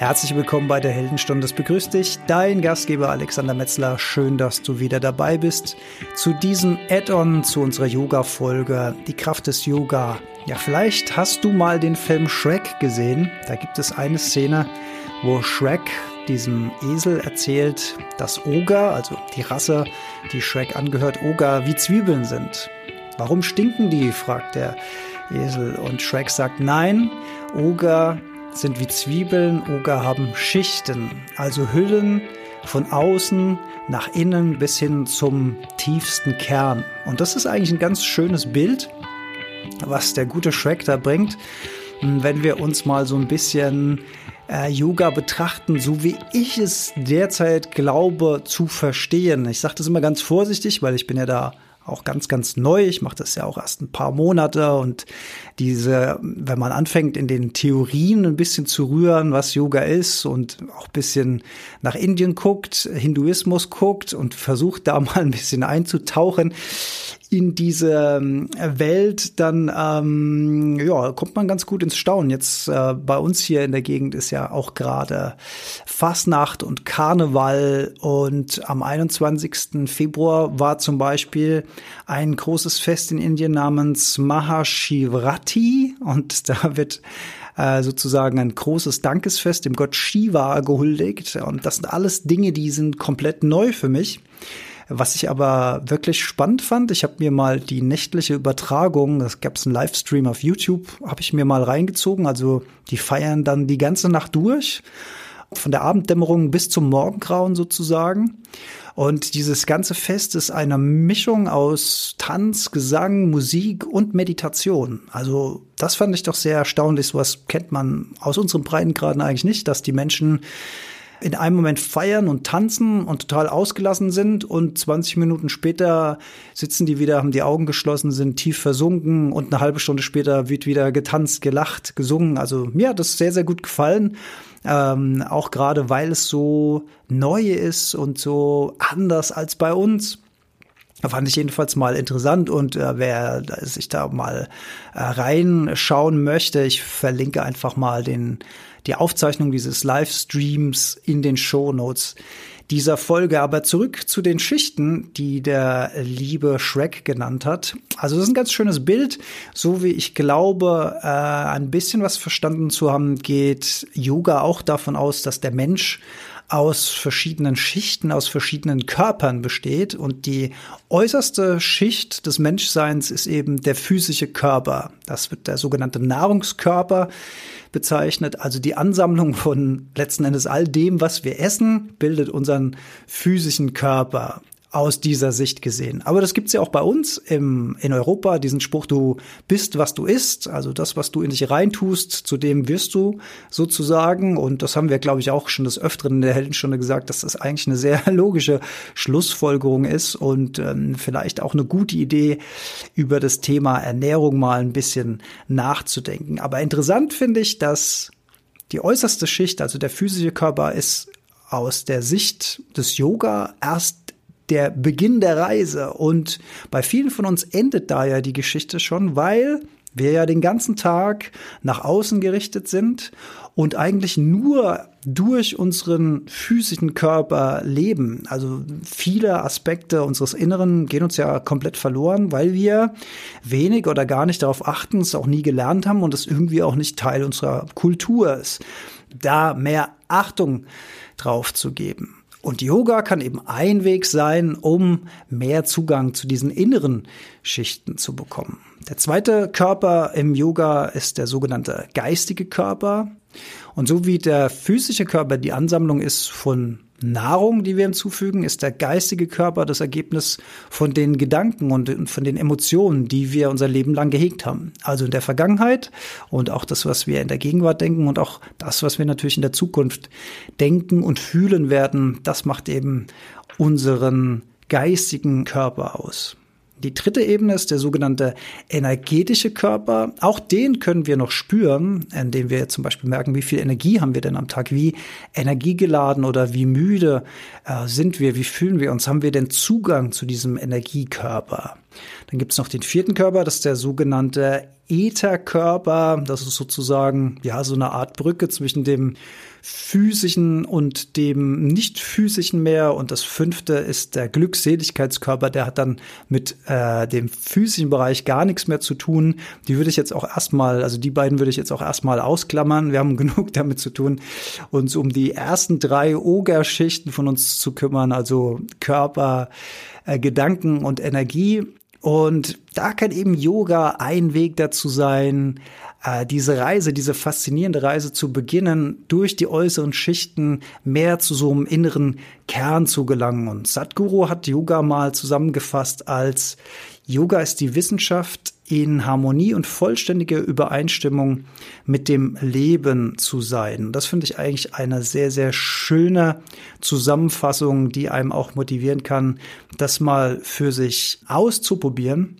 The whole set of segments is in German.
Herzlich willkommen bei der Heldenstunde. Es begrüßt dich dein Gastgeber Alexander Metzler. Schön, dass du wieder dabei bist zu diesem Add-on zu unserer Yoga-Folge, die Kraft des Yoga. Ja, vielleicht hast du mal den Film Shrek gesehen. Da gibt es eine Szene, wo Shrek diesem Esel erzählt, dass Oger, also die Rasse, die Shrek angehört, Oger wie Zwiebeln sind. Warum stinken die? fragt der Esel. Und Shrek sagt, nein, Oger sind wie Zwiebeln, Oger haben Schichten, also Hüllen von außen nach innen bis hin zum tiefsten Kern. Und das ist eigentlich ein ganz schönes Bild, was der gute Shrek da bringt, wenn wir uns mal so ein bisschen äh, Yoga betrachten, so wie ich es derzeit glaube zu verstehen. Ich sage das immer ganz vorsichtig, weil ich bin ja da auch ganz, ganz neu. Ich mache das ja auch erst ein paar Monate und diese, wenn man anfängt, in den Theorien ein bisschen zu rühren, was Yoga ist und auch ein bisschen nach Indien guckt, Hinduismus guckt und versucht da mal ein bisschen einzutauchen, in diese ähm, Welt, dann ähm, ja, kommt man ganz gut ins Staunen. Jetzt äh, bei uns hier in der Gegend ist ja auch gerade Fasnacht und Karneval und am 21. Februar war zum Beispiel ein großes Fest in Indien namens Mahashivratri und da wird äh, sozusagen ein großes Dankesfest dem Gott Shiva gehuldigt und das sind alles Dinge, die sind komplett neu für mich. Was ich aber wirklich spannend fand, ich habe mir mal die nächtliche Übertragung, das gab es einen Livestream auf YouTube, habe ich mir mal reingezogen. Also die feiern dann die ganze Nacht durch, von der Abenddämmerung bis zum Morgengrauen sozusagen. Und dieses ganze Fest ist eine Mischung aus Tanz, Gesang, Musik und Meditation. Also das fand ich doch sehr erstaunlich. Sowas kennt man aus unseren Breitengraden eigentlich nicht, dass die Menschen in einem Moment feiern und tanzen und total ausgelassen sind und 20 Minuten später sitzen die wieder, haben die Augen geschlossen, sind tief versunken und eine halbe Stunde später wird wieder getanzt, gelacht, gesungen. Also mir hat das sehr, sehr gut gefallen. Ähm, auch gerade weil es so neu ist und so anders als bei uns. Fand ich jedenfalls mal interessant und äh, wer sich da mal äh, reinschauen möchte, ich verlinke einfach mal den die Aufzeichnung dieses Livestreams in den Show Notes dieser Folge. Aber zurück zu den Schichten, die der liebe Shrek genannt hat. Also das ist ein ganz schönes Bild. So wie ich glaube, äh, ein bisschen was verstanden zu haben, geht Yoga auch davon aus, dass der Mensch aus verschiedenen Schichten, aus verschiedenen Körpern besteht. Und die äußerste Schicht des Menschseins ist eben der physische Körper. Das wird der sogenannte Nahrungskörper bezeichnet. Also die Ansammlung von letzten Endes all dem, was wir essen, bildet unseren physischen Körper aus dieser Sicht gesehen. Aber das gibt's ja auch bei uns im, in Europa, diesen Spruch, du bist, was du isst, also das, was du in dich reintust, zu dem wirst du sozusagen. Und das haben wir, glaube ich, auch schon des Öfteren in der Heldenstunde gesagt, dass das eigentlich eine sehr logische Schlussfolgerung ist und ähm, vielleicht auch eine gute Idee, über das Thema Ernährung mal ein bisschen nachzudenken. Aber interessant finde ich, dass die äußerste Schicht, also der physische Körper, ist aus der Sicht des Yoga erst der Beginn der Reise. Und bei vielen von uns endet da ja die Geschichte schon, weil wir ja den ganzen Tag nach außen gerichtet sind und eigentlich nur durch unseren physischen Körper leben. Also viele Aspekte unseres Inneren gehen uns ja komplett verloren, weil wir wenig oder gar nicht darauf achten, es auch nie gelernt haben und es irgendwie auch nicht Teil unserer Kultur ist, da mehr Achtung drauf zu geben. Und Yoga kann eben ein Weg sein, um mehr Zugang zu diesen inneren Schichten zu bekommen. Der zweite Körper im Yoga ist der sogenannte geistige Körper. Und so wie der physische Körper die Ansammlung ist von Nahrung, die wir hinzufügen, ist der geistige Körper das Ergebnis von den Gedanken und von den Emotionen, die wir unser Leben lang gehegt haben. Also in der Vergangenheit und auch das, was wir in der Gegenwart denken und auch das, was wir natürlich in der Zukunft denken und fühlen werden, das macht eben unseren geistigen Körper aus. Die dritte Ebene ist der sogenannte energetische Körper. Auch den können wir noch spüren, indem wir zum Beispiel merken, wie viel Energie haben wir denn am Tag, wie energiegeladen oder wie müde äh, sind wir, wie fühlen wir uns, haben wir denn Zugang zu diesem Energiekörper. Dann gibt es noch den vierten Körper, das ist der sogenannte Ätherkörper. Das ist sozusagen ja so eine Art Brücke zwischen dem physischen und dem nicht physischen mehr. Und das fünfte ist der Glückseligkeitskörper. Der hat dann mit äh, dem physischen Bereich gar nichts mehr zu tun. Die würde ich jetzt auch erstmal, also die beiden würde ich jetzt auch erstmal ausklammern. Wir haben genug damit zu tun, uns um die ersten drei Ogerschichten von uns zu kümmern, also Körper, äh, Gedanken und Energie. Und da kann eben Yoga ein Weg dazu sein, äh, diese Reise, diese faszinierende Reise zu beginnen, durch die äußeren Schichten mehr zu so einem inneren Kern zu gelangen. Und Sadhguru hat Yoga mal zusammengefasst als Yoga ist die Wissenschaft, in Harmonie und vollständiger Übereinstimmung mit dem Leben zu sein. Das finde ich eigentlich eine sehr, sehr schöne Zusammenfassung, die einem auch motivieren kann, das mal für sich auszuprobieren.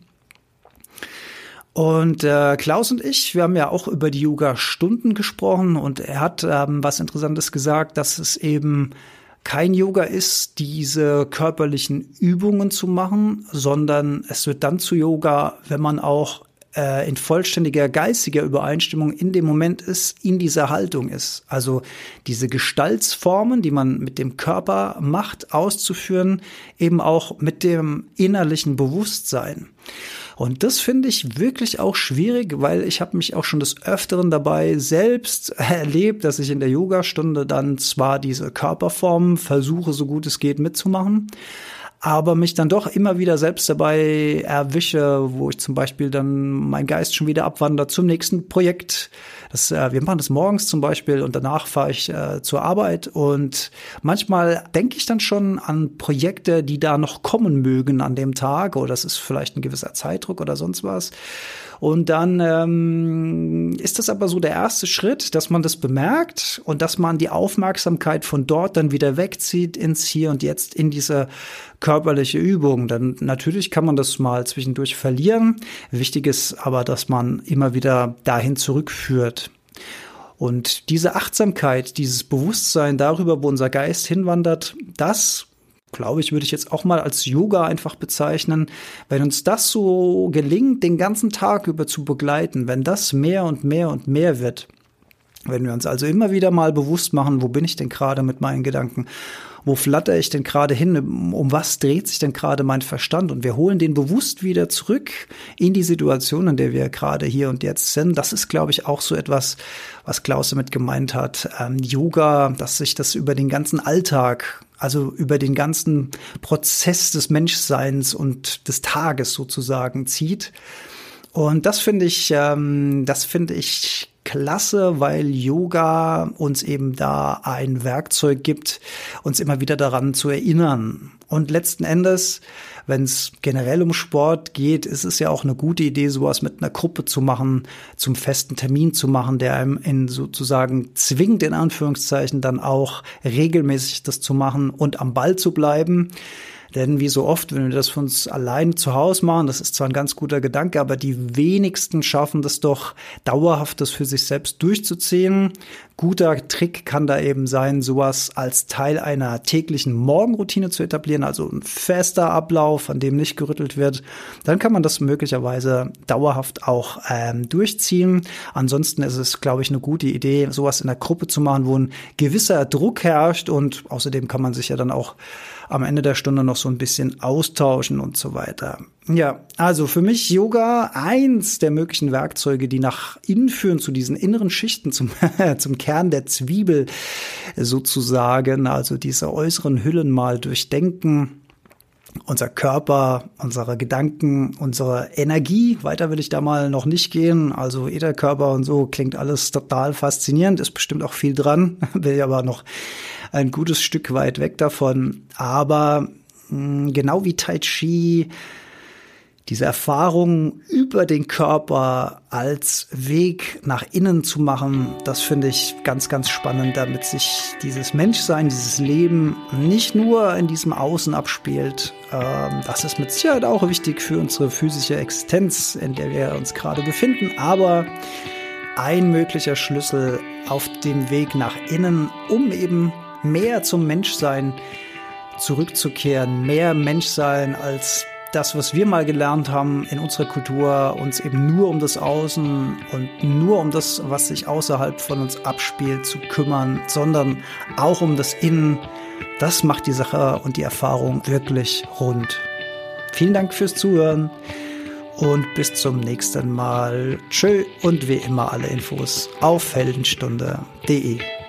Und äh, Klaus und ich, wir haben ja auch über die Yoga-Stunden gesprochen und er hat ähm, was Interessantes gesagt, dass es eben kein Yoga ist, diese körperlichen Übungen zu machen, sondern es wird dann zu Yoga, wenn man auch äh, in vollständiger geistiger Übereinstimmung in dem Moment ist, in dieser Haltung ist. Also diese Gestaltsformen, die man mit dem Körper macht, auszuführen, eben auch mit dem innerlichen Bewusstsein. Und das finde ich wirklich auch schwierig, weil ich habe mich auch schon des Öfteren dabei selbst erlebt, dass ich in der Yogastunde dann zwar diese Körperformen versuche, so gut es geht mitzumachen, aber mich dann doch immer wieder selbst dabei erwische, wo ich zum Beispiel dann mein Geist schon wieder abwandert zum nächsten Projekt. Das, äh, wir machen das morgens zum Beispiel und danach fahre ich äh, zur Arbeit und manchmal denke ich dann schon an Projekte, die da noch kommen mögen an dem Tag oder das ist vielleicht ein gewisser Zeitdruck oder sonst was. Und dann ähm, ist das aber so der erste Schritt, dass man das bemerkt und dass man die Aufmerksamkeit von dort dann wieder wegzieht ins Hier und Jetzt in diese körperliche Übung. Dann natürlich kann man das mal zwischendurch verlieren. Wichtig ist aber, dass man immer wieder dahin zurückführt. Und diese Achtsamkeit, dieses Bewusstsein darüber, wo unser Geist hinwandert, das glaube ich, würde ich jetzt auch mal als Yoga einfach bezeichnen. Wenn uns das so gelingt, den ganzen Tag über zu begleiten, wenn das mehr und mehr und mehr wird, wenn wir uns also immer wieder mal bewusst machen, wo bin ich denn gerade mit meinen Gedanken? Wo flatter ich denn gerade hin? Um was dreht sich denn gerade mein Verstand? Und wir holen den bewusst wieder zurück in die Situation, in der wir gerade hier und jetzt sind. Das ist, glaube ich, auch so etwas, was Klaus damit gemeint hat. Ähm, Yoga, dass sich das über den ganzen Alltag also über den ganzen Prozess des Menschseins und des Tages sozusagen zieht. Und das finde ich, ähm, das finde ich klasse, weil Yoga uns eben da ein Werkzeug gibt, uns immer wieder daran zu erinnern. Und letzten Endes, wenn es generell um Sport geht, ist es ja auch eine gute Idee, sowas mit einer Gruppe zu machen, zum festen Termin zu machen, der einem in sozusagen zwingt, in Anführungszeichen, dann auch regelmäßig das zu machen und am Ball zu bleiben. Denn wie so oft, wenn wir das von uns allein zu Hause machen, das ist zwar ein ganz guter Gedanke, aber die wenigsten schaffen das doch dauerhaft, das für sich selbst durchzuziehen. Guter Trick kann da eben sein, sowas als Teil einer täglichen Morgenroutine zu etablieren, also ein fester Ablauf, an dem nicht gerüttelt wird. Dann kann man das möglicherweise dauerhaft auch ähm, durchziehen. Ansonsten ist es, glaube ich, eine gute Idee, sowas in der Gruppe zu machen, wo ein gewisser Druck herrscht und außerdem kann man sich ja dann auch am Ende der Stunde noch so ein bisschen austauschen und so weiter. Ja, also für mich Yoga eins der möglichen Werkzeuge, die nach innen führen zu diesen inneren Schichten, zum, zum Kern der Zwiebel sozusagen, also diese äußeren Hüllen mal durchdenken unser Körper, unsere Gedanken, unsere Energie. Weiter will ich da mal noch nicht gehen. Also Ätherkörper und so klingt alles total faszinierend, ist bestimmt auch viel dran, will aber noch ein gutes Stück weit weg davon. Aber genau wie Tai Chi, diese Erfahrung über den Körper als Weg nach innen zu machen, das finde ich ganz, ganz spannend, damit sich dieses Menschsein, dieses Leben nicht nur in diesem Außen abspielt. Ähm, das ist mit Sicherheit auch wichtig für unsere physische Existenz, in der wir uns gerade befinden, aber ein möglicher Schlüssel auf dem Weg nach innen, um eben mehr zum Menschsein zurückzukehren, mehr Menschsein als das, was wir mal gelernt haben in unserer Kultur, uns eben nur um das Außen und nur um das, was sich außerhalb von uns abspielt, zu kümmern, sondern auch um das Innen, das macht die Sache und die Erfahrung wirklich rund. Vielen Dank fürs Zuhören und bis zum nächsten Mal. Tschö und wie immer alle Infos auf heldenstunde.de.